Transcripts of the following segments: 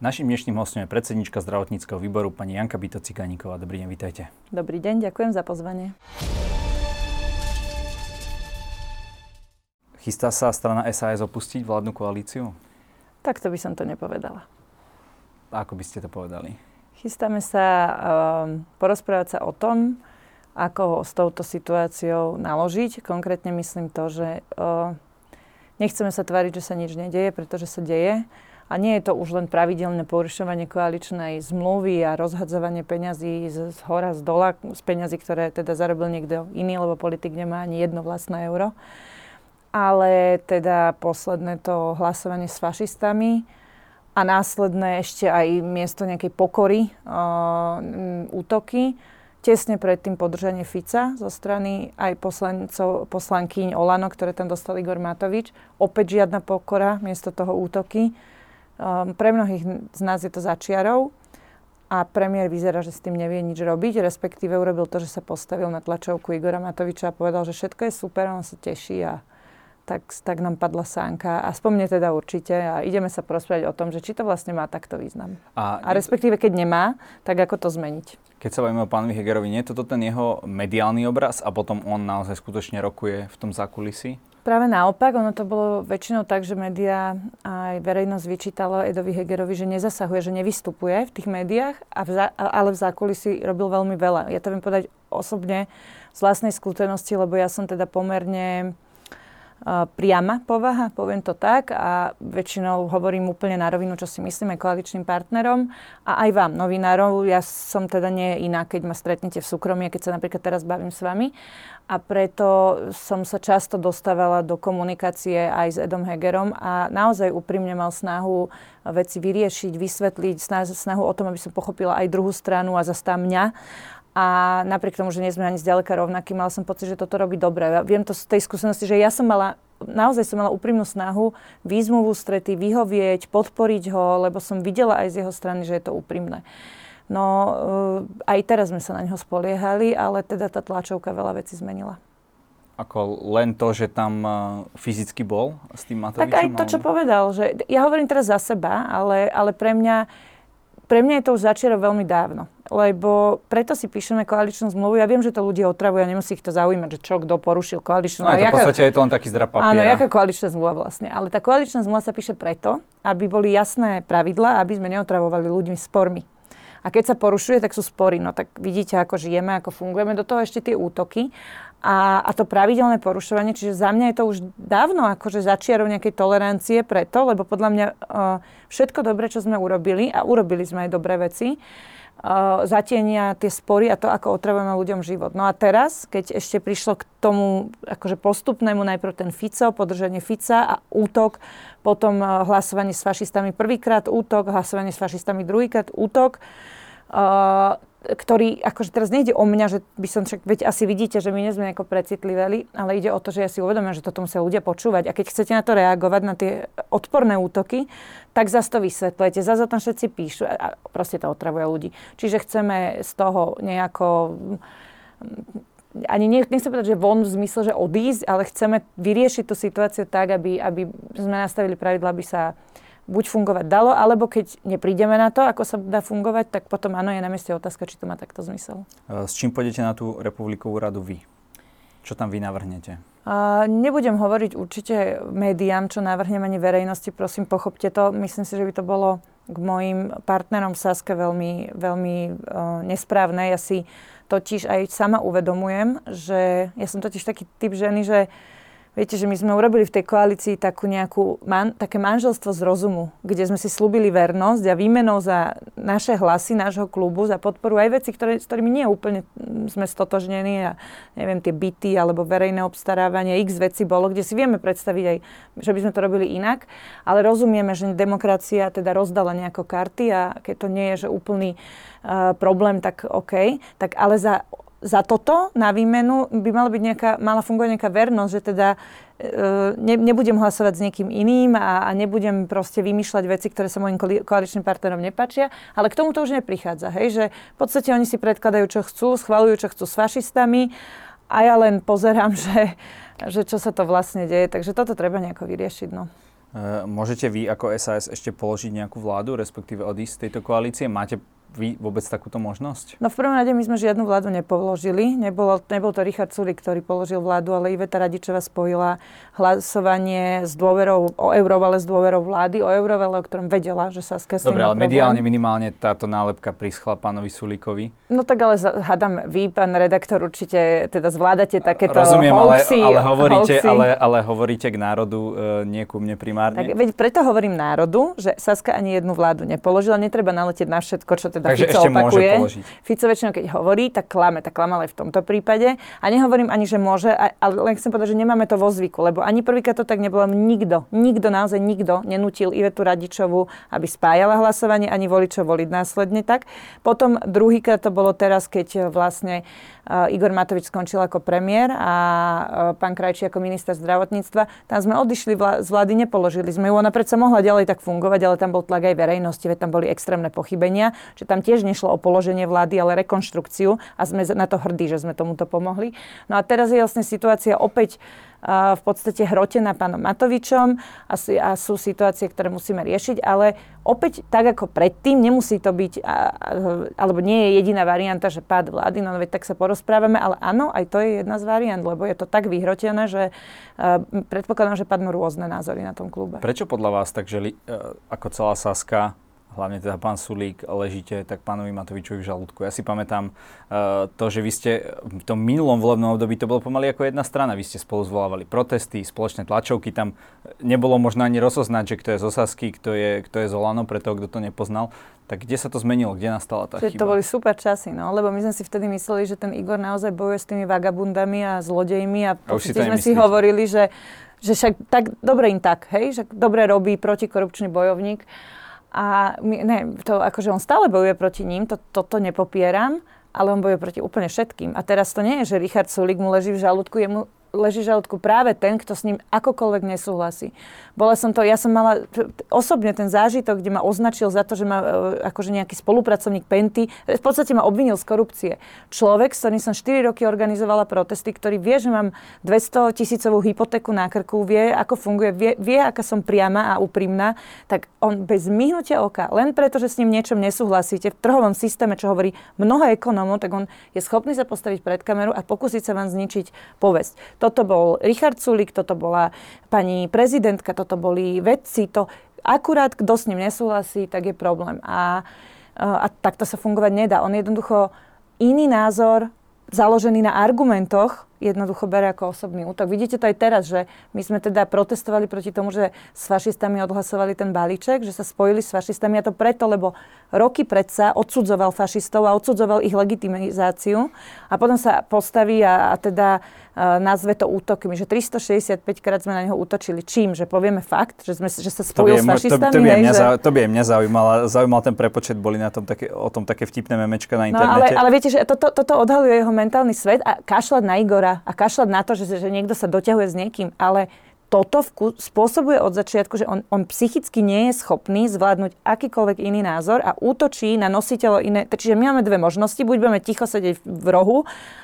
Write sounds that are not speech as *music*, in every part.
Našim dnešným hostom je predsednička zdravotníckého výboru pani Janka Bito Ciganíková. Dobrý deň, vítajte. Dobrý deň, ďakujem za pozvanie. Chystá sa strana SAS opustiť vládnu koalíciu? Tak to by som to nepovedala. A ako by ste to povedali? Chystáme sa uh, porozprávať sa o tom, ako s touto situáciou naložiť. Konkrétne myslím to, že uh, nechceme sa tváriť, že sa nič nedeje, pretože sa deje a nie je to už len pravidelné porušovanie koaličnej zmluvy a rozhadzovanie peňazí z, z hora, z dola, z peňazí, ktoré teda zarobil niekto iný, lebo politik nemá ani jedno vlastné euro. Ale teda posledné to hlasovanie s fašistami a následné ešte aj miesto nejakej pokory, uh, útoky, tesne pred tým podržanie Fica zo strany aj poslancov, poslankyň Olano, ktoré tam dostal Igor Matovič. Opäť žiadna pokora, miesto toho útoky. Um, pre mnohých z nás je to začiarov a premiér vyzerá, že s tým nevie nič robiť, respektíve urobil to, že sa postavil na tlačovku Igora Matoviča a povedal, že všetko je super, on sa teší a tak, tak nám padla sánka. A spomne teda určite a ideme sa prosprávať o tom, že či to vlastne má takto význam. A, a respektíve, keď nemá, tak ako to zmeniť. Keď sa bavíme o pánovi Hegerovi, nie je toto ten jeho mediálny obraz a potom on naozaj skutočne rokuje v tom zákulisí? Práve naopak, ono to bolo väčšinou tak, že médiá aj verejnosť vyčítala Edovi Hegerovi, že nezasahuje, že nevystupuje v tých médiách, a v zá, ale v zákulisí robil veľmi veľa. Ja to viem povedať osobne z vlastnej skúsenosti, lebo ja som teda pomerne priama povaha, poviem to tak, a väčšinou hovorím úplne na rovinu, čo si myslíme koaličným partnerom a aj vám, novinárov. Ja som teda nie iná, keď ma stretnete v súkromí, keď sa napríklad teraz bavím s vami. A preto som sa často dostávala do komunikácie aj s Edom Hegerom a naozaj úprimne mal snahu veci vyriešiť, vysvetliť, snahu o tom, aby som pochopila aj druhú stranu a zastá mňa a napriek tomu, že nie sme ani zďaleka rovnakí, mala som pocit, že toto robí dobre. Ja viem to z tej skúsenosti, že ja som mala, naozaj som mala úprimnú snahu výzmu v ústrety, vyhovieť, podporiť ho, lebo som videla aj z jeho strany, že je to úprimné. No eh, aj teraz sme sa na neho spoliehali, ale teda tá tlačovka veľa vecí zmenila. Ako len to, že tam eh, fyzicky bol s tým Matovičom? Tak aj to, čo povedal. Že ja hovorím teraz za seba, ale, ale pre mňa pre mňa je to už začiaro veľmi dávno, lebo preto si píšeme koaličnú zmluvu. Ja viem, že to ľudia otravujú a nemusí ich to zaujímať, že čo kto porušil koaličnú zmluvu. No, to v podstate je to len taký zdrap papiera. Áno, jaká koaličná zmluva vlastne. Ale tá koaličná zmluva sa píše preto, aby boli jasné pravidlá, aby sme neotravovali ľuďmi spormi. A keď sa porušuje, tak sú spory. No tak vidíte, ako žijeme, ako fungujeme. Do toho ešte tie útoky. A, a to pravidelné porušovanie, čiže za mňa je to už dávno akože začiarov nejakej tolerancie preto, lebo podľa mňa uh, všetko dobré, čo sme urobili, a urobili sme aj dobré veci, zatienia tie spory a to, ako otravujeme ľuďom život. No a teraz, keď ešte prišlo k tomu akože postupnému najprv ten Fico, podržanie Fica a útok, potom uh, hlasovanie s fašistami prvýkrát útok, hlasovanie s fašistami druhýkrát útok, uh, ktorý, akože teraz nejde o mňa, že by som však, veď asi vidíte, že my nie sme nejako precitliveli, ale ide o to, že ja si uvedomujem, že toto musia ľudia počúvať. A keď chcete na to reagovať, na tie odporné útoky, tak zase to vysvetľujete. Zase o tom všetci píšu a proste to otravuje ľudí. Čiže chceme z toho nejako ani nechcem povedať, že von v zmysle, že odísť, ale chceme vyriešiť tú situáciu tak, aby, aby sme nastavili pravidla, aby sa buď fungovať dalo, alebo keď neprídeme na to, ako sa dá fungovať, tak potom áno, je na mieste otázka, či to má takto zmysel. S čím pôjdete na tú republikovú radu vy? Čo tam vy navrhnete? Uh, nebudem hovoriť určite médiám, čo navrhnem ani verejnosti, prosím, pochopte to. Myslím si, že by to bolo k mojim partnerom v Saske veľmi, veľmi uh, nesprávne. Ja si totiž aj sama uvedomujem, že ja som totiž taký typ ženy, že uh, Viete, že my sme urobili v tej koalícii takú nejakú, man, také manželstvo z rozumu, kde sme si slúbili vernosť a výmenou za naše hlasy, nášho klubu, za podporu aj veci, ktoré, s ktorými nie úplne sme stotožnení a neviem, tie byty alebo verejné obstarávanie, x veci bolo, kde si vieme predstaviť aj, že by sme to robili inak, ale rozumieme, že demokracia teda rozdala nejako karty a keď to nie je, že úplný uh, problém, tak OK, tak ale za za toto na výmenu by mala byť nejaká, mala fungovať nejaká vernosť, že teda e, ne, nebudem hlasovať s niekým iným a, a nebudem proste vymýšľať veci, ktoré sa mojim koaličným partnerom nepačia, ale k tomu to už neprichádza, hej, že v podstate oni si predkladajú, čo chcú, schvalujú, čo chcú s fašistami a ja len pozerám, *laughs* že, že čo sa to vlastne deje, takže toto treba nejako vyriešiť, no. môžete vy ako SAS ešte položiť nejakú vládu, respektíve odísť z tejto koalície? Máte vy vôbec takúto možnosť? No v prvom rade my sme žiadnu vládu nepoložili. Nebolo, nebol to Richard Sulik, ktorý položil vládu, ale Iveta Radičová spojila hlasovanie s dôverou o euro, ale s dôverou vlády, o euro, ale o ktorom vedela, že sa s Dobre, ale mediálne minimálne táto nálepka prischla pánovi Sulíkovi. No tak ale hádam, vy, pán redaktor, určite teda zvládate takéto Rozumiem, hoaxy, ale, ale, hovoríte, ale, ale hovoríte k národu, e, nie ku mne primárne. Tak, veď preto hovorím národu, že Saska ani jednu vládu nepoložila. Netreba naletieť na všetko, čo teda Takže Fico ešte opakuje. Môže Fico väčšinou, keď hovorí, tak klame, tak klame aj v tomto prípade. A nehovorím ani, že môže, ale len chcem povedať, že nemáme to vo zvyku, lebo ani prvýkrát to tak nebolo. Nikto, nikto, naozaj nikto nenútil Ivetu Radičovu, aby spájala hlasovanie, ani voličov voliť následne tak. Potom druhýkrát to bolo teraz, keď vlastne Igor Matovič skončil ako premiér a pán Krajčí ako minister zdravotníctva. Tam sme odišli z vlády, nepoložili sme ju. Ona predsa mohla ďalej tak fungovať, ale tam bol tlak aj verejnosti, veď tam boli extrémne pochybenia, že tam tiež nešlo o položenie vlády, ale rekonštrukciu a sme na to hrdí, že sme tomuto pomohli. No a teraz je vlastne situácia opäť v podstate hrotená pánom Matovičom a, a sú situácie, ktoré musíme riešiť, ale opäť tak ako predtým nemusí to byť, alebo nie je jediná varianta, že pád vlády, no veď tak sa porozprávame, ale áno, aj to je jedna z variant, lebo je to tak vyhrotené, že predpokladám, že padnú rôzne názory na tom klube. Prečo podľa vás tak, že uh, ako celá Saska hlavne teda pán Sulík, ležíte tak pánovi Matovičovi v žalúdku. Ja si pamätám uh, to, že vy ste v tom minulom volebnom období, to bolo pomaly ako jedna strana. Vy ste spolu zvolávali protesty, spoločné tlačovky, tam nebolo možno ani rozoznať, že kto je z Osasky, kto je, kto je z Olano, pre toho, kto to nepoznal. Tak kde sa to zmenilo? Kde nastala tá chyba? To boli super časy, no, lebo my sme si vtedy mysleli, že ten Igor naozaj bojuje s tými vagabundami a zlodejmi a, a sme si hovorili, že že však tak dobre im tak, hej, že dobre robí protikorupčný bojovník. A my, ne, to akože on stále bojuje proti ním, to, toto nepopieram, ale on bojuje proti úplne všetkým. A teraz to nie je, že Richard Sulik mu leží v žalúdku, jemu leží žalúdku práve ten, kto s ním akokoľvek nesúhlasí. Bola som to, ja som mala osobne ten zážitok, kde ma označil za to, že ma e, akože nejaký spolupracovník Penty, v podstate ma obvinil z korupcie. Človek, s ktorým som 4 roky organizovala protesty, ktorý vie, že mám 200 tisícovú hypotéku na krku, vie, ako funguje, vie, vie, aká som priama a úprimná, tak on bez myhnutia oka, len preto, že s ním niečom nesúhlasíte, v trhovom systéme, čo hovorí mnoho ekonómov, tak on je schopný sa postaviť pred kameru a pokúsiť sa vám zničiť povesť toto bol Richard Sulik, toto bola pani prezidentka, toto boli vedci, to akurát kto s ním nesúhlasí, tak je problém. A, a takto sa fungovať nedá. On jednoducho iný názor, založený na argumentoch, jednoducho bere ako osobný útok. Vidíte to aj teraz, že my sme teda protestovali proti tomu, že s fašistami odhlasovali ten balíček, že sa spojili s fašistami a to preto, lebo roky predsa odsudzoval fašistov a odsudzoval ich legitimizáciu a potom sa postaví a, a teda nazve to útokmi, že 365 krát sme na neho útočili. Čím? Že povieme fakt, že, sme, že sa spojil s fašistami? To, to, by hej, mňa, že... to by mňa zaujímalo, zaujímal ten prepočet, boli na tom také, o tom také vtipné memečka na internete. No, ale, ale viete, že toto, toto odhaluje jeho mentálny svet a kašľať na Igora a kašľať na to, že, že niekto sa doťahuje s niekým, ale toto vku- spôsobuje od začiatku, že on, on psychicky nie je schopný zvládnuť akýkoľvek iný názor a útočí na nositeľo iné. Čiže my máme dve možnosti. Buď budeme ticho sedieť v rohu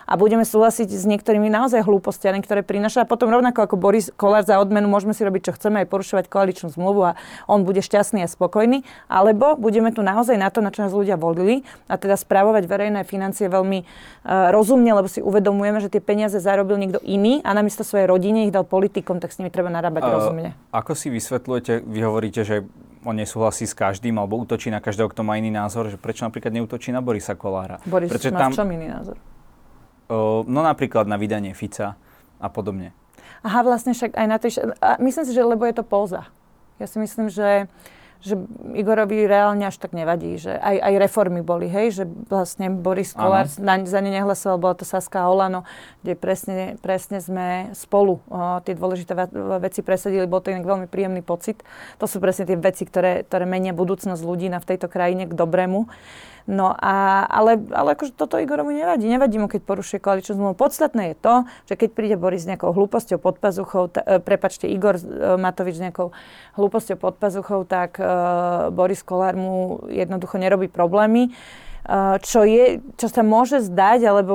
a budeme súhlasiť s niektorými naozaj hlúpostiami, ktoré prináša. A potom rovnako ako Boris Kolár za odmenu môžeme si robiť, čo chceme, aj porušovať koaličnú zmluvu a on bude šťastný a spokojný. Alebo budeme tu naozaj na to, na čo nás ľudia volili, a teda správovať verejné financie veľmi uh, rozumne, lebo si uvedomujeme, že tie peniaze zarobil niekto iný a namiesto svojej rodine ich dal politikom, tak s nimi treba narábať uh, rozumne. Ako si vysvetľujete, vy hovoríte, že on nesúhlasí s každým alebo útočí na každého, kto má iný názor, že prečo napríklad neútočí na Borisa Kolára? Boris prečo má tam... v čom iný názor? no napríklad na vydanie Fica a podobne. Aha, vlastne však aj na tej... Myslím si, že lebo je to póza. Ja si myslím, že že Igorovi reálne až tak nevadí, že aj, aj reformy boli, hej, že vlastne Boris Kolár na, za ne nehlasoval, bola to Saska a Olano, kde presne, presne sme spolu o, tie dôležité veci presadili, bol to inak veľmi príjemný pocit. To sú presne tie veci, ktoré, ktoré menia budúcnosť ľudí na v tejto krajine k dobrému. No a, ale, ale akože toto Igorovi nevadí. Nevadí mu, keď porušuje koaličnú zmluvu. Podstatné je to, že keď príde Boris s nejakou hlúposťou pod pazuchou, t- e, prepačte, Igor e, Matovič s nejakou hlúposťou pod pazuchou, tak e, Boris Kolár mu jednoducho nerobí problémy. Uh, čo, je, čo sa môže zdať, alebo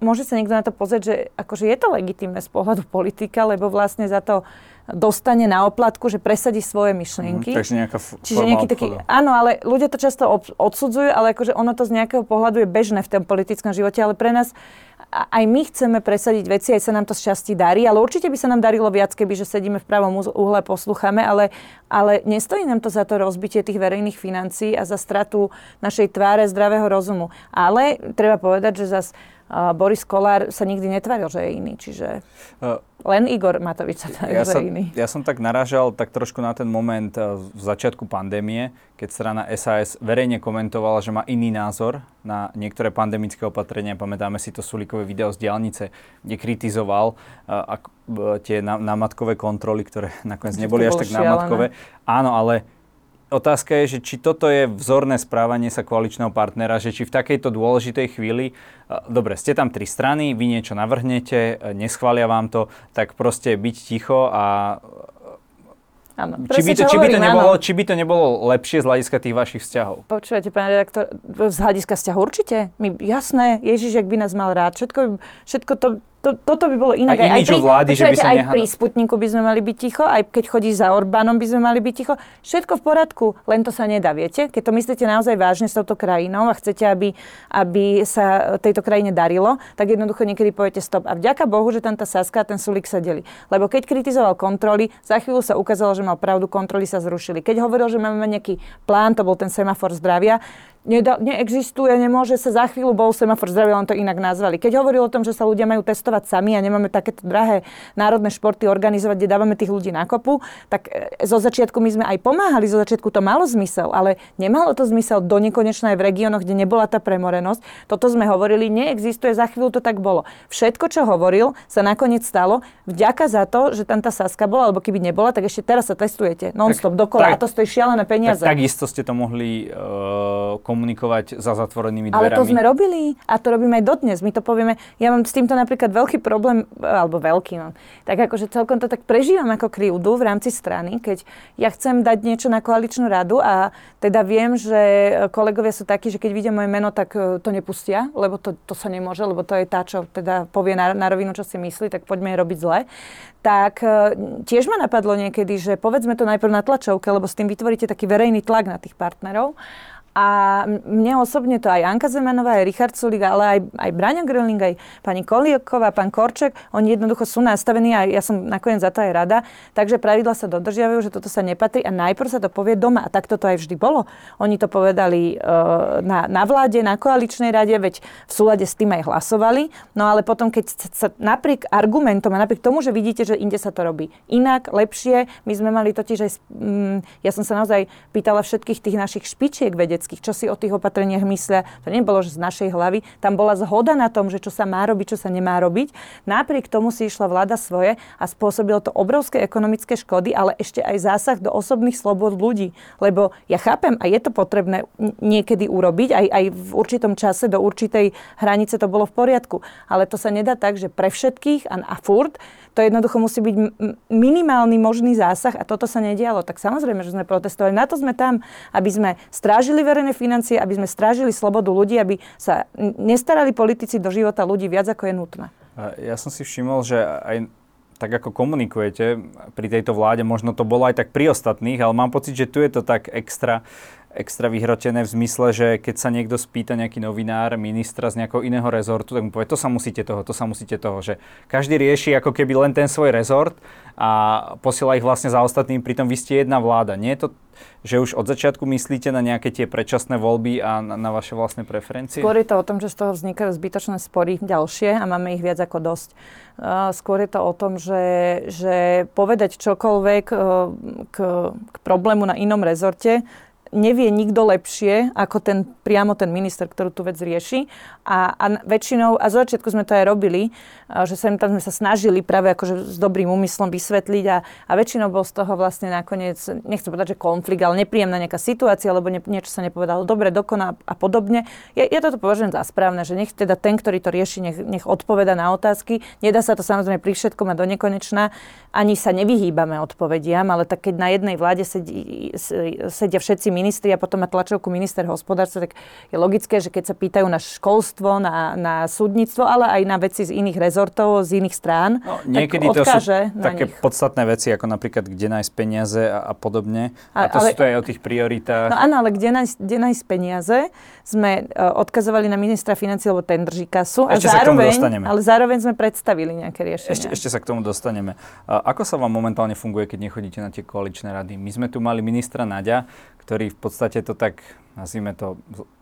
môže sa niekto na to pozrieť, že akože je to legitimné z pohľadu politika, lebo vlastne za to dostane na oplatku, že presadí svoje myšlienky. Mm, takže nejaká f- Čiže nejaký taký, áno, ale ľudia to často ob, odsudzujú, ale akože ono to z nejakého pohľadu je bežné v tom politickom živote, ale pre nás aj my chceme presadiť veci, aj sa nám to šťastí darí, ale určite by sa nám darilo viac, keby že sedíme v pravom uhle, poslúchame, ale, ale nestojí nám to za to rozbitie tých verejných financií a za stratu našej tváre zdravého rozumu. Ale treba povedať, že zase Boris Kolár sa nikdy netváril, že je iný, čiže len Igor Matovič sa tváril, ja sa, iný. Ja som tak narážal tak trošku na ten moment v začiatku pandémie, keď strana SAS verejne komentovala, že má iný názor na niektoré pandemické opatrenia. Pamätáme si to Sulíkové video z diálnice, kde kritizoval uh, ak, uh, tie námatkové kontroly, ktoré *laughs* nakoniec neboli až tak námatkové. Áno, ale Otázka je, že či toto je vzorné správanie sa koaličného partnera, že či v takejto dôležitej chvíli, dobre, ste tam tri strany, vy niečo navrhnete, neschvália vám to, tak proste byť ticho a Áno, či, by to, či, by to nebolo, či by to nebolo lepšie z hľadiska tých vašich vzťahov? Počúvate, pán redaktor, z hľadiska vzťahov určite. My, jasné, Ježiš, ak by nás mal rád, všetko, všetko to to, toto by bolo inak. Aj, aj, pri, vlády, že by sa aj nehada... pri Sputniku by sme mali byť ticho, aj keď chodí za Orbánom by sme mali byť ticho. Všetko v poriadku, len to sa nedá, viete? Keď to myslíte naozaj vážne s touto krajinou a chcete, aby, aby sa tejto krajine darilo, tak jednoducho niekedy poviete stop. A vďaka Bohu, že tam tá Saska a ten Sulik sedeli. Lebo keď kritizoval kontroly, za chvíľu sa ukázalo, že mal pravdu, kontroly sa zrušili. Keď hovoril, že máme nejaký plán, to bol ten semafor zdravia, Neda, neexistuje, nemôže sa za chvíľu bol semafor zdravia, len to inak nazvali. Keď hovoril o tom, že sa ľudia majú testovať sami a nemáme takéto drahé národné športy organizovať, kde dávame tých ľudí na kopu, tak e, zo začiatku my sme aj pomáhali, zo začiatku to malo zmysel, ale nemalo to zmysel do nekonečna aj v regiónoch, kde nebola tá premorenosť. Toto sme hovorili, neexistuje, za chvíľu to tak bolo. Všetko, čo hovoril, sa nakoniec stalo vďaka za to, že tam tá Saska bola, alebo keby nebola, tak ešte teraz sa testujete non-stop dokola tak, a to stojí šialené peniaze. Tak, takisto ste to mohli uh, komunikovať za zatvorenými dverami. Ale to sme robili a to robíme aj dodnes. My to povieme, ja mám s týmto napríklad veľký problém, alebo veľký mám. Tak akože celkom to tak prežívam ako krivdu v rámci strany, keď ja chcem dať niečo na koaličnú radu a teda viem, že kolegovia sú takí, že keď vidia moje meno, tak e, to nepustia, lebo to, to sa nemôže, lebo to je tá, čo teda povie na, na rovinu, čo si myslí, tak poďme jej robiť zle. Tak e, tiež ma napadlo niekedy, že povedzme to najprv na tlačovke, lebo s tým vytvoríte taký verejný tlak na tých partnerov a mne osobne to aj Anka Zemanová, aj Richard Sulik, ale aj, aj Braňa Gröling, aj pani Kolieková, pán Korček, oni jednoducho sú nastavení a ja som nakoniec za to aj rada. Takže pravidla sa dodržiavajú, že toto sa nepatrí a najprv sa to povie doma. A tak toto aj vždy bolo. Oni to povedali uh, na, na vláde, na koaličnej rade, veď v súlade s tým aj hlasovali. No ale potom, keď sa napriek argumentom a napriek tomu, že vidíte, že inde sa to robí inak, lepšie, my sme mali totiž aj, mm, ja som sa naozaj pýtala všetkých tých našich špičiek vedeckých, vedeckých, čo si o tých opatreniach myslia. To nebolo že z našej hlavy. Tam bola zhoda na tom, že čo sa má robiť, čo sa nemá robiť. Napriek tomu si išla vláda svoje a spôsobilo to obrovské ekonomické škody, ale ešte aj zásah do osobných slobod ľudí. Lebo ja chápem, a je to potrebné niekedy urobiť, aj, aj v určitom čase do určitej hranice to bolo v poriadku. Ale to sa nedá tak, že pre všetkých a, a furt to jednoducho musí byť minimálny možný zásah a toto sa nedialo. Tak samozrejme, že sme protestovali. Na to sme tam, aby sme strážili verejné financie, aby sme strážili slobodu ľudí, aby sa nestarali politici do života ľudí viac ako je nutné. Ja som si všimol, že aj tak ako komunikujete pri tejto vláde, možno to bolo aj tak pri ostatných, ale mám pocit, že tu je to tak extra extra vyhrotené v zmysle, že keď sa niekto spýta nejaký novinár, ministra z nejakého iného rezortu, tak mu povie, to sa musíte toho, to sa musíte toho, že každý rieši ako keby len ten svoj rezort a posiela ich vlastne za ostatným, pritom vy ste jedna vláda. Nie je to, že už od začiatku myslíte na nejaké tie predčasné voľby a na, na vaše vlastné preferencie? Skôr je to o tom, že z toho vznikajú zbytočné spory ďalšie a máme ich viac ako dosť. skôr je to o tom, že, že povedať čokoľvek e, k, k problému na inom rezorte nevie nikto lepšie ako ten, priamo ten minister, ktorú tú vec rieši. A, a väčšinou, a z začiatku sme to aj robili, že sa tam sme sa snažili práve akože s dobrým úmyslom vysvetliť a, a väčšinou bol z toho vlastne nakoniec, nechcem povedať, že konflikt, ale nepríjemná nejaká situácia, lebo ne, niečo sa nepovedalo dobre, dokoná a podobne. Ja, ja toto považujem za správne, že nech teda ten, ktorý to rieši, nech, nech odpoveda na otázky. Nedá sa to samozrejme pri všetkom a do nekonečna. Ani sa nevyhýbame odpovediam, ale tak keď na jednej vláde sedí, sedia všetci ministri a potom má tlačovku minister hospodárstva, tak je logické, že keď sa pýtajú na školstvo, na, na súdnictvo, ale aj na veci z iných rezortov, z iných strán, no, niekedy tak to sú také nich. podstatné veci, ako napríklad kde nájsť peniaze a, a podobne. A, a to ale, sú to aj o tých prioritách. No áno, ale kde nájsť, kde nájsť peniaze sme uh, odkazovali na ministra financí, lebo ten drží kasu. Ešte a zároveň, sa k tomu dostaneme. Ale zároveň sme predstavili nejaké riešenia. Ešte, ešte sa k tomu dostaneme. Uh, ako sa vám momentálne funguje, keď nechodíte na tie koaličné rady? My sme tu mali ministra Naďa, ktorý v podstate to tak, nazvime to,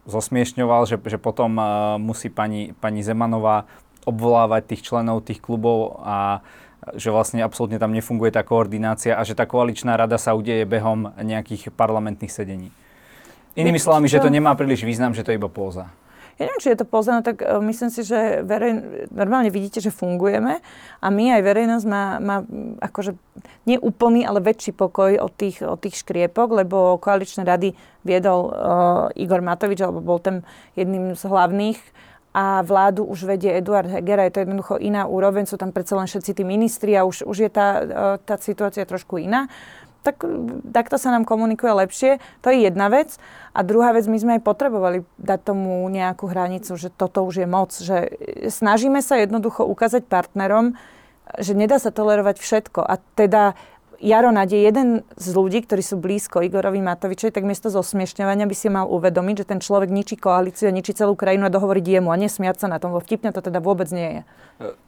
zosmiešňoval, že, že potom uh, musí pani, pani Zemanová obvolávať tých členov tých klubov a že vlastne absolútne tam nefunguje tá koordinácia a že tá koaličná rada sa udeje behom nejakých parlamentných sedení. Inými slovami, že to nemá príliš význam, že to je iba póza. Ja neviem, či je to poznané, tak uh, myslím si, že verej, normálne vidíte, že fungujeme a my aj verejnosť má, má akože nie úplný, ale väčší pokoj od tých, od tých škriepok, lebo koaličné rady viedol uh, Igor Matovič, alebo bol ten jedným z hlavných a vládu už vedie Eduard Heger je to jednoducho iná úroveň, sú tam predsa len všetci tí ministri a už, už je tá, e, tá situácia trošku iná tak takto sa nám komunikuje lepšie. To je jedna vec. A druhá vec, my sme aj potrebovali dať tomu nejakú hranicu, že toto už je moc. Že snažíme sa jednoducho ukázať partnerom, že nedá sa tolerovať všetko. A teda Jaro Nade, jeden z ľudí, ktorí sú blízko Igorovi Matovičovi, tak miesto zosmiešňovania by si mal uvedomiť, že ten človek ničí koalíciu, ničí celú krajinu a dohovoriť jemu a nesmiať sa na tom, vtipne to teda vôbec nie je.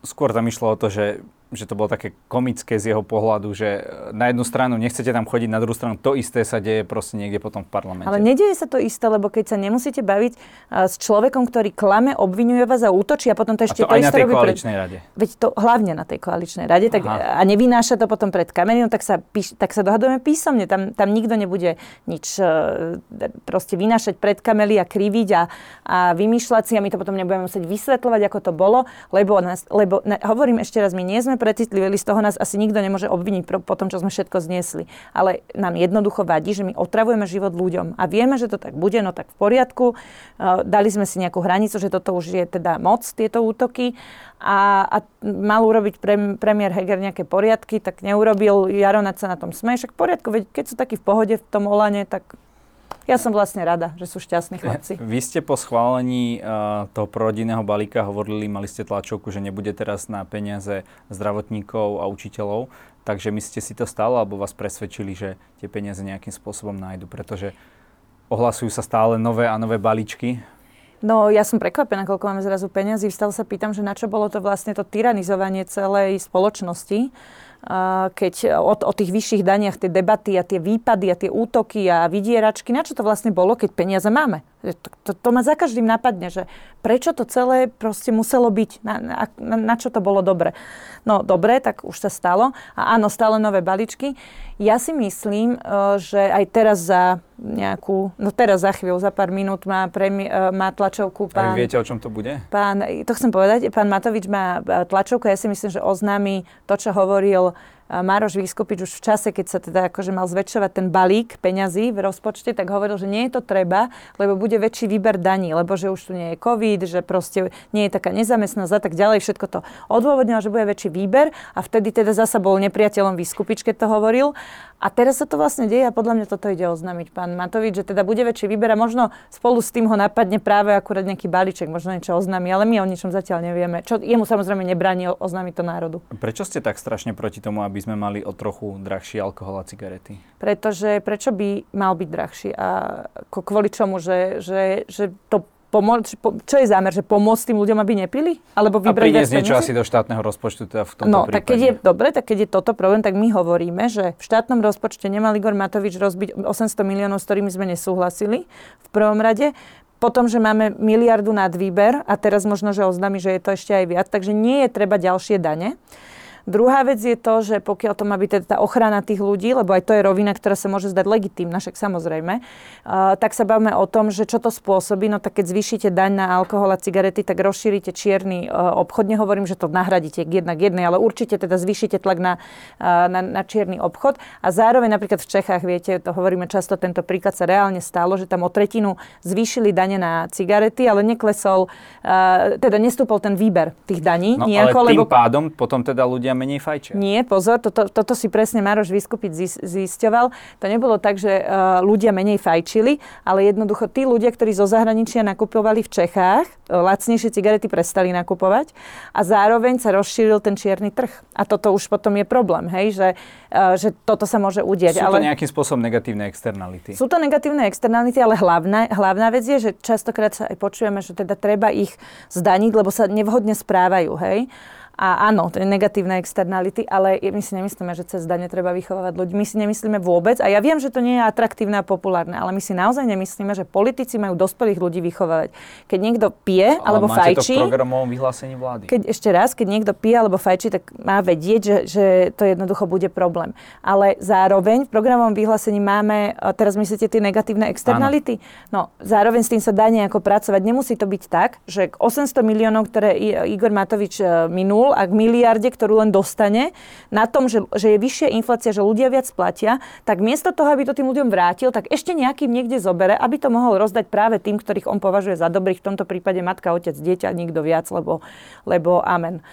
Skôr tam išlo o to, že že to bolo také komické z jeho pohľadu, že na jednu stranu nechcete tam chodiť, na druhú stranu to isté sa deje proste niekde potom v parlamente. Ale nedieje sa to isté, lebo keď sa nemusíte baviť uh, s človekom, ktorý klame, obvinuje vás a útočí a potom to ešte a to, to aj isté na tej koaličnej pred... rade. Veď to hlavne na tej koaličnej rade tak, a nevynáša to potom pred kamerínou, tak sa, píš, tak sa dohadujeme písomne. Tam, tam nikto nebude nič uh, proste vynášať pred kamely a kriviť a, a vymýšľať si a my to potom nebudeme musieť vysvetľovať, ako to bolo, lebo, nás, lebo na, hovorím ešte raz, my nie sme precitliveli, z toho nás asi nikto nemôže obviniť pro, po tom, čo sme všetko zniesli. Ale nám jednoducho vadí, že my otravujeme život ľuďom a vieme, že to tak bude, no tak v poriadku. Uh, dali sme si nejakú hranicu, že toto už je teda moc, tieto útoky a, a mal urobiť pre, premiér Heger nejaké poriadky, tak neurobil, Jaronac sa na tom smeje, však poriadku, veď keď sú takí v pohode v tom Olane, tak ja som vlastne rada, že sú šťastní chlapci. Vy ste po schválení uh, toho prorodinného balíka hovorili, mali ste tlačovku, že nebude teraz na peniaze zdravotníkov a učiteľov, takže myslíte si to stále, alebo vás presvedčili, že tie peniaze nejakým spôsobom nájdu, pretože ohlasujú sa stále nové a nové balíčky? No ja som prekvapená, koľko máme zrazu peniazy. Stále sa pýtam, že na čo bolo to vlastne to tyranizovanie celej spoločnosti keď o, o tých vyšších daniach tie debaty a tie výpady a tie útoky a vydieračky, na čo to vlastne bolo, keď peniaze máme? To, to, to ma za každým napadne, že prečo to celé proste muselo byť, na, na, na čo to bolo dobre. No dobre, tak už sa stalo. A áno, stále nové balíčky. Ja si myslím, e, že aj teraz za nejakú, no teraz za chvíľu, za pár minút má, premi, e, má tlačovku pán... A viete, o čom to bude? Pán, to chcem povedať, pán Matovič má e, tlačovku, ja si myslím, že oznámi to, čo hovoril Mároš Vyskupič už v čase, keď sa teda akože mal zväčšovať ten balík peňazí v rozpočte, tak hovoril, že nie je to treba, lebo bude väčší výber daní, lebo že už tu nie je COVID, že proste nie je taká nezamestnanosť a tak ďalej. Všetko to odôvodnilo, že bude väčší výber a vtedy teda zasa bol nepriateľom Vyskupič, keď to hovoril. A teraz sa to vlastne deje a podľa mňa toto ide oznámiť pán Matovič, že teda bude väčší výber a možno spolu s tým ho napadne práve akurát nejaký balíček, možno niečo oznámi, ale my o ničom zatiaľ nevieme. Čo jemu samozrejme nebráni oznámiť to národu. Prečo ste tak strašne proti tomu, aby sme mali o trochu drahší alkohol a cigarety? Pretože prečo by mal byť drahší? A kvôli čomu, že, že, že to pomôcť, po, čo je zámer, že pomôcť tým ľuďom, aby nepili? Alebo vybrať a priniesť niečo asi do štátneho rozpočtu teda v tomto No, prípade. tak keď je, dobre, tak keď je toto problém, tak my hovoríme, že v štátnom rozpočte nemal Igor Matovič rozbiť 800 miliónov, s ktorými sme nesúhlasili v prvom rade. Potom, že máme miliardu nad výber a teraz možno, že oznámi, že je to ešte aj viac, takže nie je treba ďalšie dane. Druhá vec je to, že pokiaľ to má byť teda tá ochrana tých ľudí, lebo aj to je rovina, ktorá sa môže zdať legitímna, však samozrejme, uh, tak sa bavíme o tom, že čo to spôsobí. No tak keď zvýšite daň na alkohol a cigarety, tak rozšírite čierny uh, obchod. Nehovorím, že to nahradíte jedna k jednej, ale určite teda zvýšite tlak na, uh, na, na čierny obchod. A zároveň napríklad v Čechách, viete, to hovoríme často, tento príklad sa reálne stalo, že tam o tretinu zvýšili dane na cigarety, ale neklesol, uh, teda nestúpol ten výber tých daní no, nejako, ale tým lebo... pádom potom teda ľudia menej fajčia. Nie, pozor, toto, toto si presne Maroš Vyskupiť zisťoval. To nebolo tak, že uh, ľudia menej fajčili, ale jednoducho tí ľudia, ktorí zo zahraničia nakupovali v Čechách, uh, lacnejšie cigarety prestali nakupovať a zároveň sa rozšíril ten čierny trh. A toto už potom je problém, hej, že, uh, že toto sa môže udieť. Sú to ale... nejakým spôsobom negatívne externality? Sú to negatívne externality, ale hlavná, hlavná vec je, že častokrát sa aj počujeme, že teda treba ich zdaniť, lebo sa nevhodne správajú, hej. A áno, to je negatívne externality, ale my si nemyslíme, že cez dane treba vychovávať ľudí. My si nemyslíme vôbec, a ja viem, že to nie je atraktívne a populárne, ale my si naozaj nemyslíme, že politici majú dospelých ľudí vychovávať. Keď niekto pije ale alebo máte fajčí... to v programovom vyhlásení vlády. Keď, ešte raz, keď niekto pije alebo fajčí, tak má vedieť, že, že to jednoducho bude problém. Ale zároveň v programovom vyhlásení máme, teraz myslíte tie negatívne externality? Áno. No, zároveň s tým sa dá nejako pracovať. Nemusí to byť tak, že 800 miliónov, ktoré Igor Matovič e, minul, a k miliarde, ktorú len dostane, na tom, že, že je vyššia inflácia, že ľudia viac platia, tak miesto toho, aby to tým ľuďom vrátil, tak ešte nejakým niekde zobere, aby to mohol rozdať práve tým, ktorých on považuje za dobrých, v tomto prípade matka, otec, dieťa, nikto viac, lebo, lebo amen.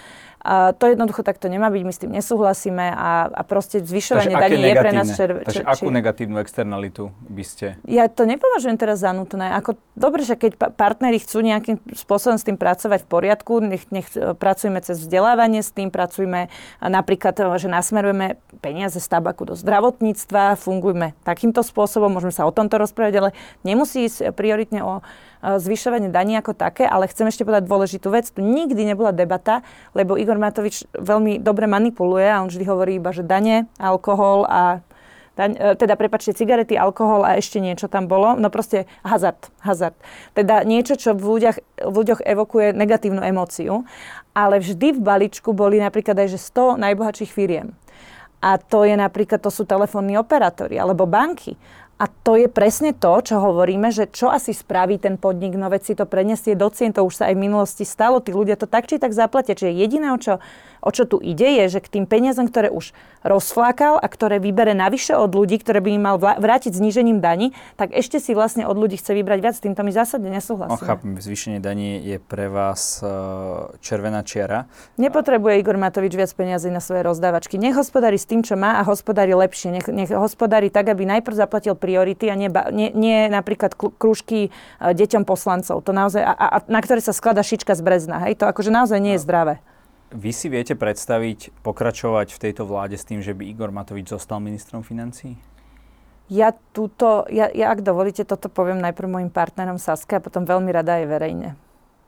A to jednoducho takto nemá byť, my s tým nesúhlasíme a, a proste zvyšovanie daní je pre nás čer, Takže čer, akú negatívnu externalitu by ste? Ja to nepovažujem teraz za nutné. Ako, dobre, že keď pa- partneri chcú nejakým spôsobom s tým pracovať v poriadku, nech, nech e, pracujeme cez vzdelávanie s tým, pracujeme napríklad, e, že nasmerujeme peniaze z tabaku do zdravotníctva, fungujme takýmto spôsobom, môžeme sa o tomto rozprávať, ale nemusí ísť prioritne o zvyšovanie daní ako také, ale chcem ešte povedať dôležitú vec. Tu nikdy nebola debata, lebo Igor Matovič veľmi dobre manipuluje a on vždy hovorí iba, že dane, alkohol a daň, e, teda prepačte, cigarety, alkohol a ešte niečo tam bolo. No proste hazard, hazard. Teda niečo, čo v ľuďoch, v ľuďoch evokuje negatívnu emóciu, ale vždy v balíčku boli napríklad aj, že 100 najbohatších firiem. A to je napríklad, to sú telefónni operátori alebo banky. A to je presne to, čo hovoríme, že čo asi spraví ten podnik, no veď si to prenesie do cien, to už sa aj v minulosti stalo, tí ľudia to tak či tak zaplatia. Čiže jediné, čo, o čo tu ide, je, že k tým peniazom, ktoré už rozflákal a ktoré vybere navyše od ľudí, ktoré by im mal vrátiť znížením daní, tak ešte si vlastne od ľudí chce vybrať viac. Týmto my zásadne nesúhlasíme. No, chápem, zvýšenie daní je pre vás uh, červená čiara. Nepotrebuje Igor Matovič viac peniazy na svoje rozdávačky. Nech hospodári s tým, čo má a hospodári lepšie. Nech, nech hospodári tak, aby najprv zaplatil priority a nie, nie, nie napríklad krúžky uh, deťom poslancov. To naozaj, a, a, na ktoré sa sklada šička z brezna. Hej? To akože naozaj nie je no. zdravé. Vy si viete predstaviť pokračovať v tejto vláde s tým, že by Igor Matovič zostal ministrom financí? Ja túto, ja, ja ak dovolíte, toto poviem najprv mojim partnerom Saske a potom veľmi rada aj verejne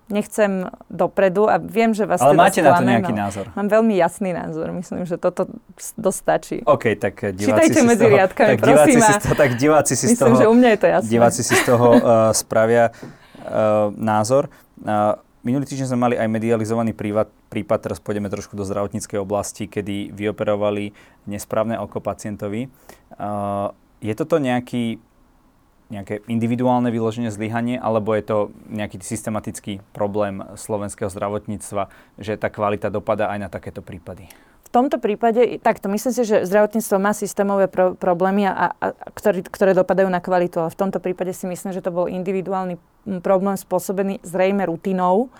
nechcem dopredu a viem, že vás Ale teda máte na to nejaký no, názor? Mám veľmi jasný názor. Myslím, že toto dostačí. OK, tak diváci Čítajte si medzi z toho, riadkami, tak prosím. Diváci si toho, tak diváci si Myslím, z toho, že u mňa je to jasné. Diváci si z toho uh, spravia uh, názor. Uh, minulý týždeň sme mali aj medializovaný prípad, prípad, teraz pôjdeme trošku do zdravotníckej oblasti, kedy vyoperovali nesprávne oko pacientovi. Uh, je toto nejaký nejaké individuálne vyloženie zlyhanie, alebo je to nejaký systematický problém slovenského zdravotníctva, že tá kvalita dopada aj na takéto prípady? V tomto prípade, takto myslím si, že zdravotníctvo má systémové pro- problémy, a, a, ktorý, ktoré dopadajú na kvalitu, ale v tomto prípade si myslím, že to bol individuálny problém spôsobený zrejme rutinou.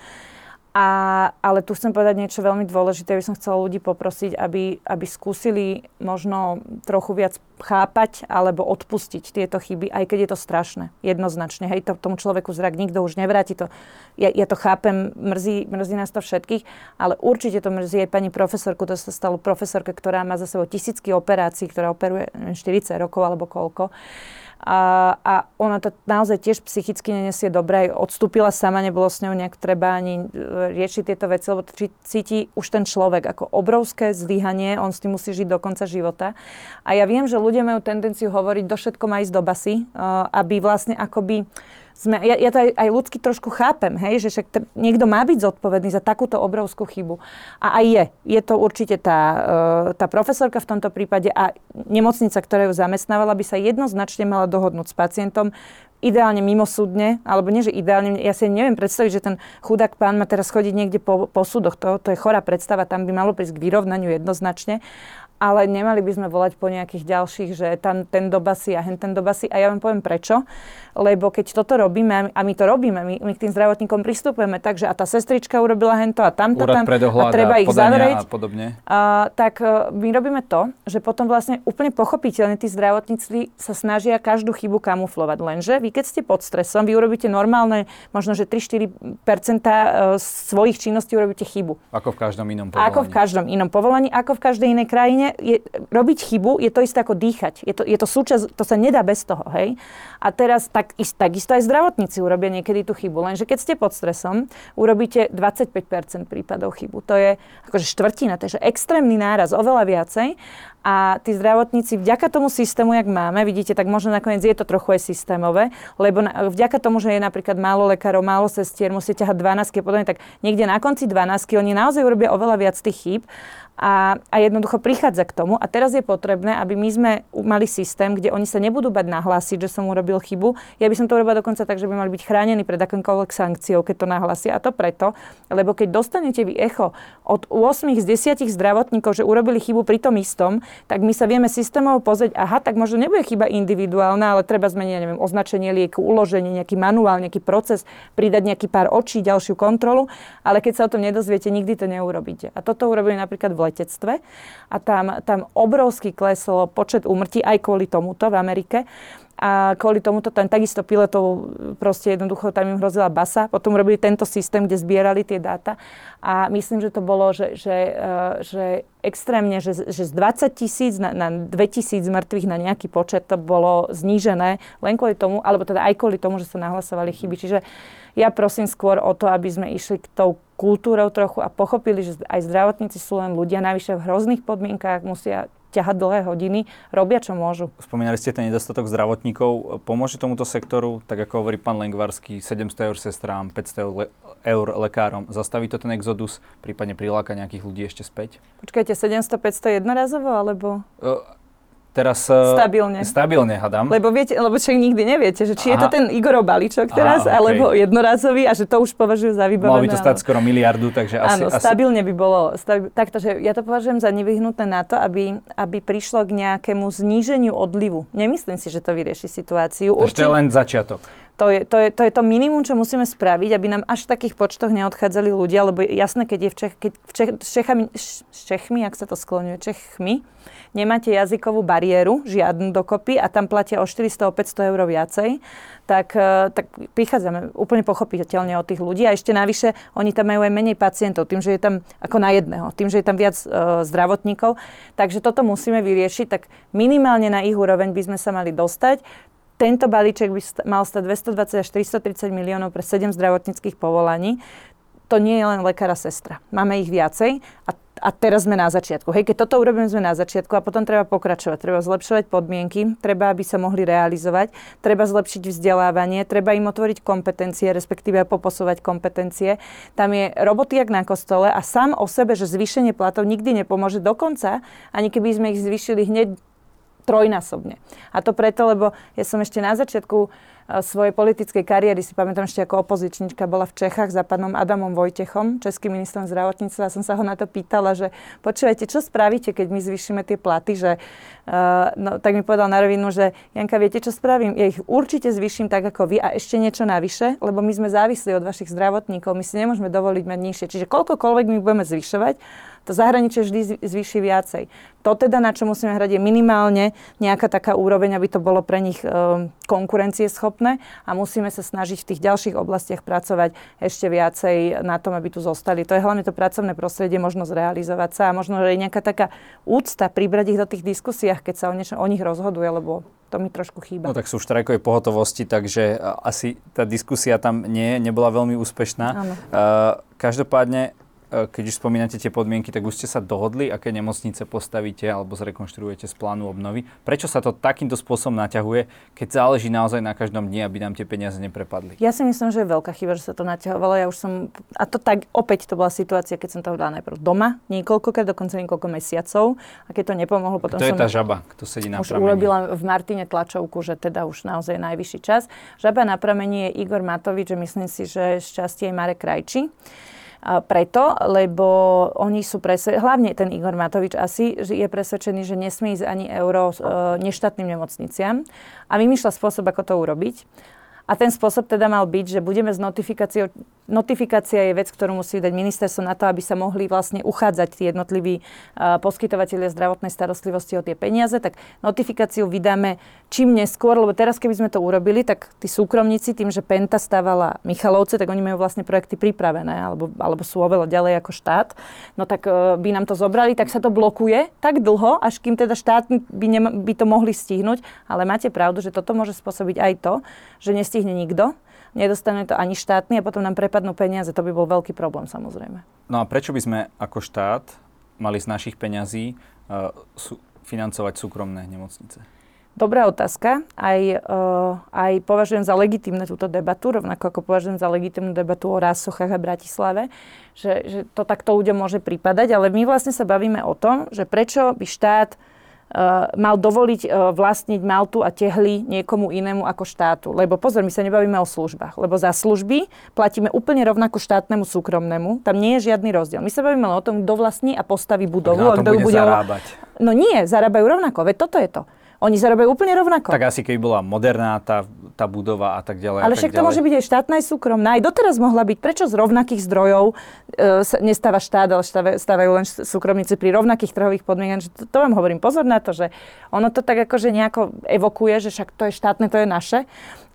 A, ale tu chcem povedať niečo veľmi dôležité. By som chcela ľudí poprosiť, aby, aby skúsili možno trochu viac chápať alebo odpustiť tieto chyby, aj keď je to strašné. Jednoznačne. Hej, to, tomu človeku zrak nikto už nevráti. To, ja, ja to chápem, mrzí, mrzí nás to všetkých, ale určite to mrzí aj pani profesorku. To sa stalo profesorke, ktorá má za sebou tisícky operácií, ktorá operuje 40 rokov alebo koľko. A, a ona to naozaj tiež psychicky nenesie dobre. Odstúpila sama, nebolo s ňou nejak treba ani e, riešiť tieto veci, lebo cíti už ten človek ako obrovské zlyhanie, on s tým musí žiť do konca života. A ja viem, že ľudia majú tendenciu hovoriť, do všetko má ísť do basy, uh, aby vlastne akoby sme, ja, ja to aj, aj ľudsky trošku chápem, hej, že však t- niekto má byť zodpovedný za takúto obrovskú chybu. A aj je. Je to určite tá, uh, tá profesorka v tomto prípade a nemocnica, ktorá ju zamestnávala, by sa jednoznačne mala dohodnúť s pacientom, ideálne mimosúdne, alebo nie, že ideálne, ja si neviem predstaviť, že ten chudák pán má teraz chodiť niekde po, po súdoch, to, to je chorá predstava, tam by malo prísť k vyrovnaniu jednoznačne ale nemali by sme volať po nejakých ďalších, že tam ten dobasy a hen ten dobasy. A ja vám poviem prečo. Lebo keď toto robíme, a my to robíme, my, my k tým zdravotníkom pristupujeme tak, že a tá sestrička urobila hento a tamto tam a treba ich zavrieť. A podobne. A, tak e, my robíme to, že potom vlastne úplne pochopiteľne tí zdravotníci sa snažia každú chybu kamuflovať. Lenže vy keď ste pod stresom, vy urobíte normálne, možno že 3-4% e, svojich činností urobíte chybu. Ako v každom inom povolaní. Ako v každom inom povolaní, ako v každej inej krajine je, robiť chybu je to isté ako dýchať. Je to, je to súčasť, to sa nedá bez toho, hej. A teraz tak, ist, takisto aj zdravotníci urobia niekedy tú chybu. Lenže keď ste pod stresom, urobíte 25% prípadov chybu. To je akože štvrtina, takže extrémny náraz, oveľa viacej. A tí zdravotníci vďaka tomu systému, jak máme, vidíte, tak možno nakoniec je to trochu aj systémové, lebo na, vďaka tomu, že je napríklad málo lekárov, málo sestier, musíte ťahať 12 a podobne, tak niekde na konci 12 oni naozaj urobia oveľa viac tých chýb a, a jednoducho prichádza k tomu. A teraz je potrebné, aby my sme mali systém, kde oni sa nebudú bať nahlásiť, že som urobil chybu. Ja by som to urobila dokonca tak, že by mali byť chránení pred akýmkoľvek sankciou, keď to nahlásia. A to preto, lebo keď dostanete vy echo od 8 z 10 zdravotníkov, že urobili chybu pri tom istom, tak my sa vieme systémovo pozrieť, aha, tak možno nebude chyba individuálna, ale treba zmeniť, neviem, označenie lieku, uloženie, nejaký manuál, nejaký proces, pridať nejaký pár očí, ďalšiu kontrolu, ale keď sa o tom nedozviete, nikdy to neurobíte. A toto urobili napríklad v letectve a tam, tam obrovsky klesol počet úmrtí aj kvôli tomuto v Amerike. A kvôli tomuto tam takisto pilotov proste jednoducho tam im hrozila basa. Potom robili tento systém, kde zbierali tie dáta. A myslím, že to bolo, že, že, eh, že extrémne, že, že z 20 tisíc na, na 2 tisíc mŕtvych na nejaký počet to bolo znížené len kvôli tomu, alebo teda aj kvôli tomu, že sa nahlasovali chyby. Čiže ja prosím skôr o to, aby sme išli k tou kultúrou trochu a pochopili, že aj zdravotníci sú len ľudia, navyše v hrozných podmienkách musia ťahať dlhé hodiny, robia čo môžu. Spomínali ste ten nedostatok zdravotníkov. Pomôže tomuto sektoru, tak ako hovorí pán Lengvarský, 700 eur sestrám, 500 eur, le- eur lekárom. Zastaví to ten exodus, prípadne priláka nejakých ľudí ešte späť? Počkajte, 700-500 jednorazovo, alebo? Uh, teraz... Stabilne. Stabilne, hadám. Lebo viete, lebo čo nikdy neviete, že či Aha. je to ten Igorov balíčok teraz, Aha, okay. alebo jednorazový a že to už považujú za vybavené. Malo by to stať skoro miliardu, takže asi... Áno, stabilne by bolo. Stabil, takto, že ja to považujem za nevyhnutné na to, aby, aby prišlo k nejakému zníženiu odlivu. Nemyslím si, že to vyrieši situáciu. Ešte Určite, len začiatok. To je, to, je, to je to minimum, čo musíme spraviť, aby nám až v takých počtoch neodchádzali ľudia, lebo jasné, keď je v, Čech, keď v Čech, Čechami, s Čechmi, ak sa to skloňuje, Čechmi, nemáte jazykovú bariéru, žiadnu dokopy a tam platia o 400-500 eur viacej, tak, e, tak prichádzame úplne pochopiteľne od tých ľudí a ešte navyše oni tam majú aj menej pacientov, tým, že je tam ako na jedného, tým, že je tam viac e, zdravotníkov. Takže toto musíme vyriešiť, tak minimálne na ich úroveň by sme sa mali dostať. Tento balíček by mal stať 220 až 430 miliónov pre 7 zdravotníckých povolaní. To nie je len lekár sestra. Máme ich viacej a, a teraz sme na začiatku. Hej, keď toto urobíme, sme na začiatku a potom treba pokračovať. Treba zlepšovať podmienky, treba, aby sa mohli realizovať, treba zlepšiť vzdelávanie, treba im otvoriť kompetencie, respektíve poposúvať kompetencie. Tam je roboty jak na kostole a sám o sebe, že zvýšenie platov nikdy nepomôže. Dokonca, ani keby sme ich zvýšili hneď trojnásobne. A to preto, lebo ja som ešte na začiatku svojej politickej kariéry, si pamätám ešte ako opozičnička, bola v Čechách za pánom Adamom Vojtechom, českým ministrom zdravotníctva som sa ho na to pýtala, že počúvajte, čo spravíte, keď my zvýšime tie platy, že uh, no, tak mi povedal na rovinu, že Janka, viete, čo spravím? Ja ich určite zvýšim tak ako vy a ešte niečo navyše, lebo my sme závislí od vašich zdravotníkov, my si nemôžeme dovoliť mať nižšie. Čiže koľkokoľvek my budeme zvyšovať, to zahraničie vždy zvýši viacej. To teda, na čo musíme hrať, je minimálne nejaká taká úroveň, aby to bolo pre nich e, konkurencieschopné a musíme sa snažiť v tých ďalších oblastiach pracovať ešte viacej na tom, aby tu zostali. To je hlavne to pracovné prostredie, možno zrealizovať sa a možno aj nejaká taká úcta pribrať ich do tých diskusiách, keď sa o, niečo, o nich rozhoduje, lebo to mi trošku chýba. No tak sú štrajkové pohotovosti, takže asi tá diskusia tam nie, nebola veľmi úspešná. Áno. Uh, každopádne E, keď už spomínate tie podmienky, tak už ste sa dohodli, aké nemocnice postavíte alebo zrekonštruujete z plánu obnovy. Prečo sa to takýmto spôsobom naťahuje, keď záleží naozaj na každom dni, aby nám tie peniaze neprepadli? Ja si myslím, že je veľká chyba, že sa to naťahovalo. Ja už som, a to tak, opäť to bola situácia, keď som to dala najprv doma, niekoľkokrát, dokonca niekoľko mesiacov. A keď to nepomohlo, potom Kto som... je tá žaba, kto sedí na už pramení? urobila v Martine tlačovku, že teda už naozaj najvyšší čas. Žaba na pramení je Igor Matovič, že myslím si, že šťastie je Marek Krajči. Preto, lebo oni sú presvedčení, hlavne ten Igor Matovič asi je presvedčený, že nesmie ísť ani euro e, neštátnym nemocniciam a vymýšľa spôsob, ako to urobiť. A ten spôsob teda mal byť, že budeme s notifikáciou, notifikácia je vec, ktorú musí dať ministerstvo na to, aby sa mohli vlastne uchádzať tí jednotliví uh, poskytovateľia zdravotnej starostlivosti o tie peniaze, tak notifikáciu vydáme čím neskôr, lebo teraz keby sme to urobili, tak tí súkromníci tým, že Penta stávala Michalovce, tak oni majú vlastne projekty pripravené, alebo, alebo sú oveľa ďalej ako štát, no tak uh, by nám to zobrali, tak sa to blokuje tak dlho, až kým teda štát by, nema, by to mohli stihnúť, ale máte pravdu, že toto môže spôsobiť aj to, že nestihne nikto, nedostane to ani štátny a potom nám prepadnú peniaze. To by bol veľký problém samozrejme. No a prečo by sme ako štát mali z našich peňazí uh, sú, financovať súkromné nemocnice? Dobrá otázka. Aj, uh, aj považujem za legitimné túto debatu, rovnako ako považujem za legitimnú debatu o Rásochách a Bratislave, že, že to takto ľuďom môže prípadať, ale my vlastne sa bavíme o tom, že prečo by štát mal dovoliť uh, vlastniť Maltu a tehly niekomu inému ako štátu. Lebo pozor, my sa nebavíme o službách. Lebo za služby platíme úplne rovnako štátnemu súkromnému. Tam nie je žiadny rozdiel. My sa bavíme o tom, kto vlastní a postaví budovu. A kto bude zarábať. No nie, zarábajú rovnako. Veď toto je to. Oni zarábajú úplne rovnako. Tak asi keby bola moderná tá, tá budova a tak ďalej. Ale však to môže byť aj štátna, aj súkromná. Aj doteraz mohla byť. Prečo z rovnakých zdrojov e, nestáva štát, ale stávajú len súkromníci pri rovnakých trhových podmienkach? To, to vám hovorím pozor na to, že ono to tak akože nejako evokuje, že však to je štátne, to je naše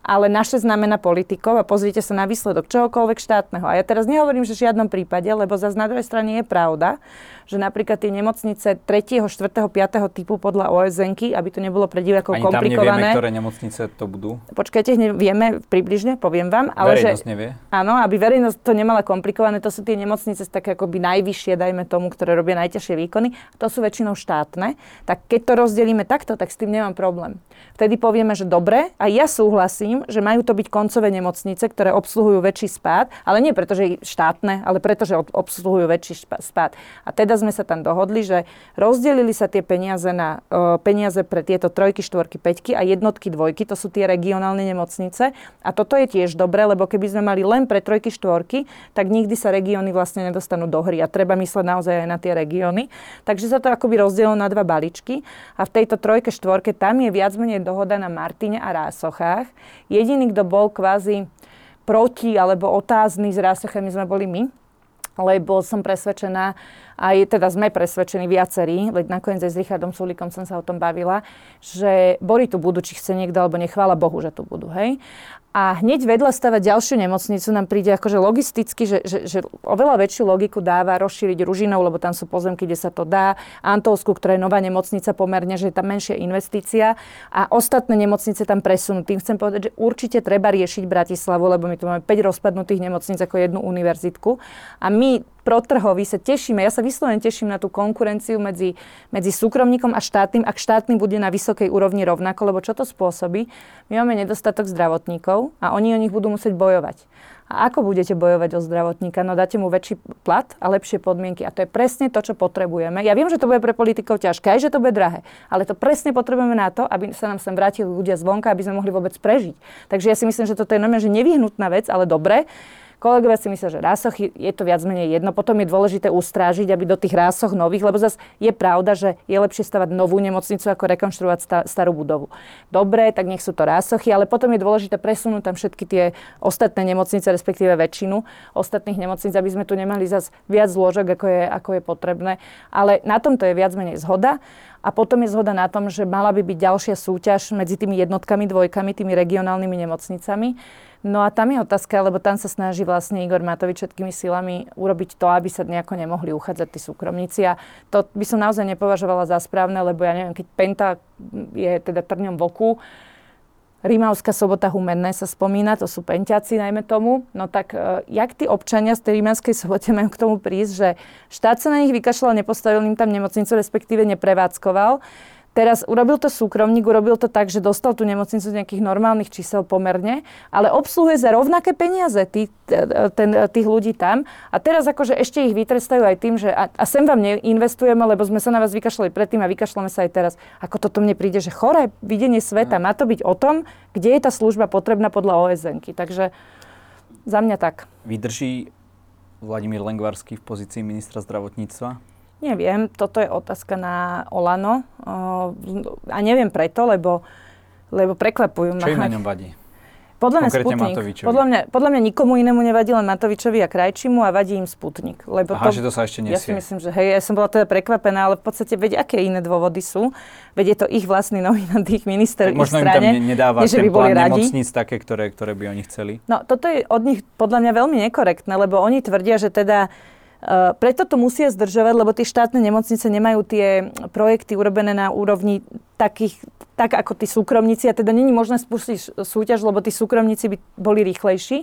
ale naše znamená politikov a pozrite sa na výsledok čohokoľvek štátneho. A ja teraz nehovorím, že v žiadnom prípade, lebo zase na druhej strane je pravda, že napríklad tie nemocnice 3., 4., 5. typu podľa osn aby to nebolo pre divákov Ani komplikované. Ani tam nevieme, ktoré nemocnice to budú? Počkajte, vieme približne, poviem vám. Ale verejnosť že, nevie? Áno, aby verejnosť to nemala komplikované, to sú tie nemocnice také akoby najvyššie, dajme tomu, ktoré robia najťažšie výkony. To sú väčšinou štátne. Tak keď to rozdelíme takto, tak s tým nemám problém. Vtedy povieme, že dobre, a ja súhlasím, že majú to byť koncové nemocnice, ktoré obsluhujú väčší spád, ale nie preto, že štátne, ale preto, že obsluhujú väčší spád. A teda sme sa tam dohodli, že rozdelili sa tie peniaze na uh, peniaze pre tieto trojky, štvorky, peťky a jednotky, dvojky, to sú tie regionálne nemocnice. A toto je tiež dobré, lebo keby sme mali len pre trojky, štvorky, tak nikdy sa regióny vlastne nedostanú do hry. A treba mysleť naozaj aj na tie regióny. Takže sa to akoby rozdelilo na dva balíčky. A v tejto trojke, štvorke tam je viac menej dohoda na Martine a Rásochách. Jediný, kto bol kvázi proti alebo otázny s Rásochami sme boli my lebo som presvedčená, aj teda sme presvedčení viacerí, veď nakoniec aj s Richardom Sulíkom som sa o tom bavila, že Bory tu budú, či chce niekto, alebo nechvála Bohu, že tu budú, hej a hneď vedľa stavať ďalšiu nemocnicu nám príde akože logisticky, že, že, že oveľa väčšiu logiku dáva rozšíriť Ružinov, lebo tam sú pozemky, kde sa to dá, Antolsku, ktorá je nová nemocnica pomerne, že je tam menšia investícia a ostatné nemocnice tam presunú. Tým chcem povedať, že určite treba riešiť Bratislavu, lebo my tu máme 5 rozpadnutých nemocníc ako jednu univerzitku a my protrhovi sa tešíme, ja sa vyslovene teším na tú konkurenciu medzi, medzi súkromníkom a štátnym, ak štátny bude na vysokej úrovni rovnako, lebo čo to spôsobí? My máme nedostatok zdravotníkov a oni o nich budú musieť bojovať. A ako budete bojovať o zdravotníka? No dáte mu väčší plat a lepšie podmienky. A to je presne to, čo potrebujeme. Ja viem, že to bude pre politikov ťažké, aj že to bude drahé, ale to presne potrebujeme na to, aby sa nám sem vrátili ľudia zvonka, aby sme mohli vôbec prežiť. Takže ja si myslím, že toto je normálne, že nevyhnutná vec, ale dobre. Kolegovia si myslia, že rásochy je to viac menej jedno. Potom je dôležité ustrážiť, aby do tých rásoch nových, lebo zase je pravda, že je lepšie stavať novú nemocnicu, ako rekonštruovať sta- starú budovu. Dobre, tak nech sú to rásochy, ale potom je dôležité presunúť tam všetky tie ostatné nemocnice, respektíve väčšinu ostatných nemocnic, aby sme tu nemali zase viac zložok, ako je, ako je potrebné. Ale na tomto je viac menej zhoda. A potom je zhoda na tom, že mala by byť ďalšia súťaž medzi tými jednotkami, dvojkami, tými regionálnymi nemocnicami. No a tam je otázka, lebo tam sa snaží vlastne Igor Matovič všetkými silami urobiť to, aby sa nejako nemohli uchádzať tí súkromníci. A to by som naozaj nepovažovala za správne, lebo ja neviem, keď Penta je teda trňom v oku, Rímavská sobota humenné sa spomína, to sú penťaci najmä tomu. No tak uh, jak tí občania z tej Rímavskej sobote majú k tomu prísť, že štát sa na nich vykašľal, nepostavil im tam nemocnicu, respektíve neprevádzkoval. Teraz urobil to súkromník, urobil to tak, že dostal tú nemocnicu z nejakých normálnych čísel pomerne, ale obsluhuje za rovnaké peniaze tý, ten, tých ľudí tam. A teraz akože ešte ich vytrestajú aj tým, že a, a sem vám neinvestujeme, lebo sme sa na vás vykašľali predtým a vykašľame sa aj teraz. Ako toto mne príde, že choré videnie sveta. Má to byť o tom, kde je tá služba potrebná podľa OSN. Takže za mňa tak. Vydrží Vladimír Lengvarský v pozícii ministra zdravotníctva? Neviem, toto je otázka na Olano. A neviem preto, lebo, lebo prekvapujú ma. Čo im na ňom vadí? Podľa mňa Sputnik. Podľa mňa, podľa mňa nikomu inému nevadí len Matovičovi a Krajčimu a vadí im Sputnik. Lebo Aha, to, že to sa ešte nesie. Ja si myslím, že hej, ja som bola teda prekvapená, ale v podstate veď aké iné dôvody sú. Veď je to ich vlastný nominant, ich minister, tak ich možno strane. im tam nedáva nie, ten plán nemocníc také, ktoré, ktoré by oni chceli. No toto je od nich podľa mňa veľmi nekorektné, lebo oni tvrdia, že teda preto to musia zdržovať, lebo tie štátne nemocnice nemajú tie projekty urobené na úrovni takých, tak ako tí súkromníci a teda není možné spustiť súťaž, lebo tí súkromníci by boli rýchlejší.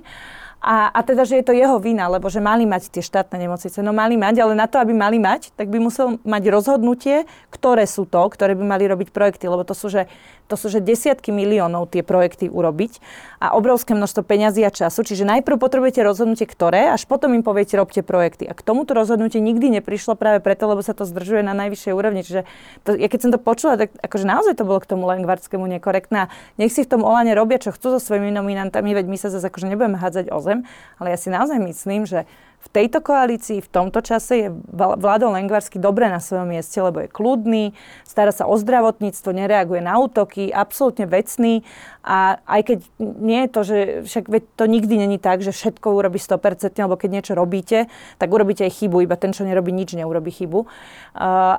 A, a teda, že je to jeho vina, lebo že mali mať tie štátne nemocnice. No mali mať, ale na to, aby mali mať, tak by musel mať rozhodnutie, ktoré sú to, ktoré by mali robiť projekty, lebo to sú, že to sú že desiatky miliónov tie projekty urobiť a obrovské množstvo peňazí a času. Čiže najprv potrebujete rozhodnutie, ktoré, až potom im poviete, robte projekty. A k tomuto rozhodnutie nikdy neprišlo práve preto, lebo sa to zdržuje na najvyššej úrovni. Čiže to, ja keď som to počula, tak akože naozaj to bolo k tomu Lengvarskému nekorektné. Nech si v tom Olane robia, čo chcú so svojimi nominantami, veď my sa zase akože nebudeme hádzať o zem, ale ja si naozaj myslím, že v tejto koalícii, v tomto čase je Vlado Lengvarsky dobre na svojom mieste, lebo je kľudný, stará sa o zdravotníctvo, nereaguje na útoky, absolútne vecný a aj keď nie je to, že však veď to nikdy není tak, že všetko urobí 100%, lebo keď niečo robíte, tak urobíte aj chybu, iba ten, čo nerobí nič, neurobi chybu. Uh,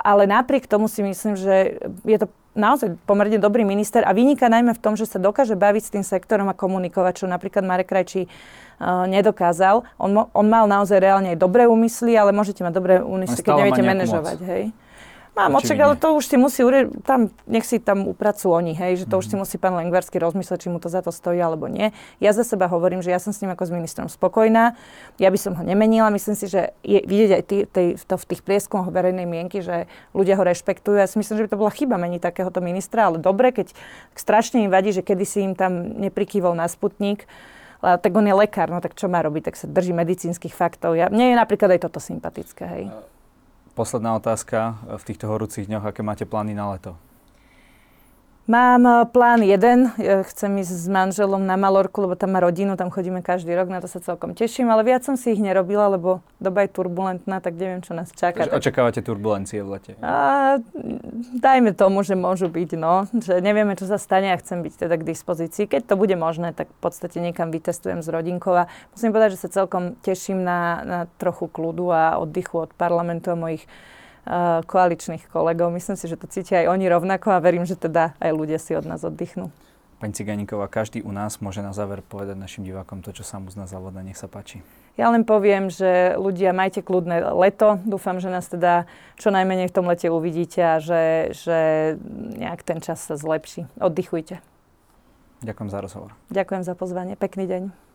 ale napriek tomu si myslím, že je to naozaj pomerne dobrý minister a vyniká najmä v tom, že sa dokáže baviť s tým sektorom a komunikovať, čo napríklad Marek Krajčí nedokázal. On, mo- on mal naozaj reálne aj dobré úmysly, ale môžete mať dobré úmysly, keď neviete manažovať. Hej. Mám očak, ale to už si musí, tam, nech si tam upracujú oni, hej, že to mm. už si mhm. musí pán Lengvarsky rozmyslieť, či mu to za to stojí alebo nie. Ja za seba hovorím, že ja som s ním ako s ministrom spokojná, ja by som ho nemenila, myslím si, že je vidieť aj tý, tý, to v tých prieskumoch verejnej mienky, že ľudia ho rešpektujú. Ja si myslím, že by to bola chyba meniť takéhoto ministra, ale dobre, keď strašne im vadí, že kedysi im tam neprikývol na sputník, tak on je lekár, no tak čo má robiť, tak sa drží medicínskych faktov. Ja, mne je napríklad aj toto sympatické, hej. Posledná otázka v týchto horúcich dňoch, aké máte plány na leto? Mám eh, plán jeden, chcem ísť s manželom na Malorku, lebo tam má rodinu, tam chodíme každý rok, na to sa celkom teším, ale viac som si ich nerobila, lebo doba je turbulentná, tak neviem, čo nás čaká. Očakávate turbulencie v lete? A, dajme tomu, že môžu byť, no, že nevieme, čo sa stane a chcem byť teda k dispozícii. Keď to bude možné, tak v podstate niekam vytestujem s rodinkou a musím povedať, že sa celkom teším na, na trochu kľudu a oddychu od parlamentu a mojich koaličných kolegov. Myslím si, že to cítia aj oni rovnako a verím, že teda aj ľudia si od nás oddychnú. Pani Ciganíková, každý u nás môže na záver povedať našim divákom to, čo sa mu z nás závodne. Nech sa páči. Ja len poviem, že ľudia, majte kľudné leto. Dúfam, že nás teda čo najmenej v tom lete uvidíte a že, že nejak ten čas sa zlepší. Oddychujte. Ďakujem za rozhovor. Ďakujem za pozvanie. Pekný deň.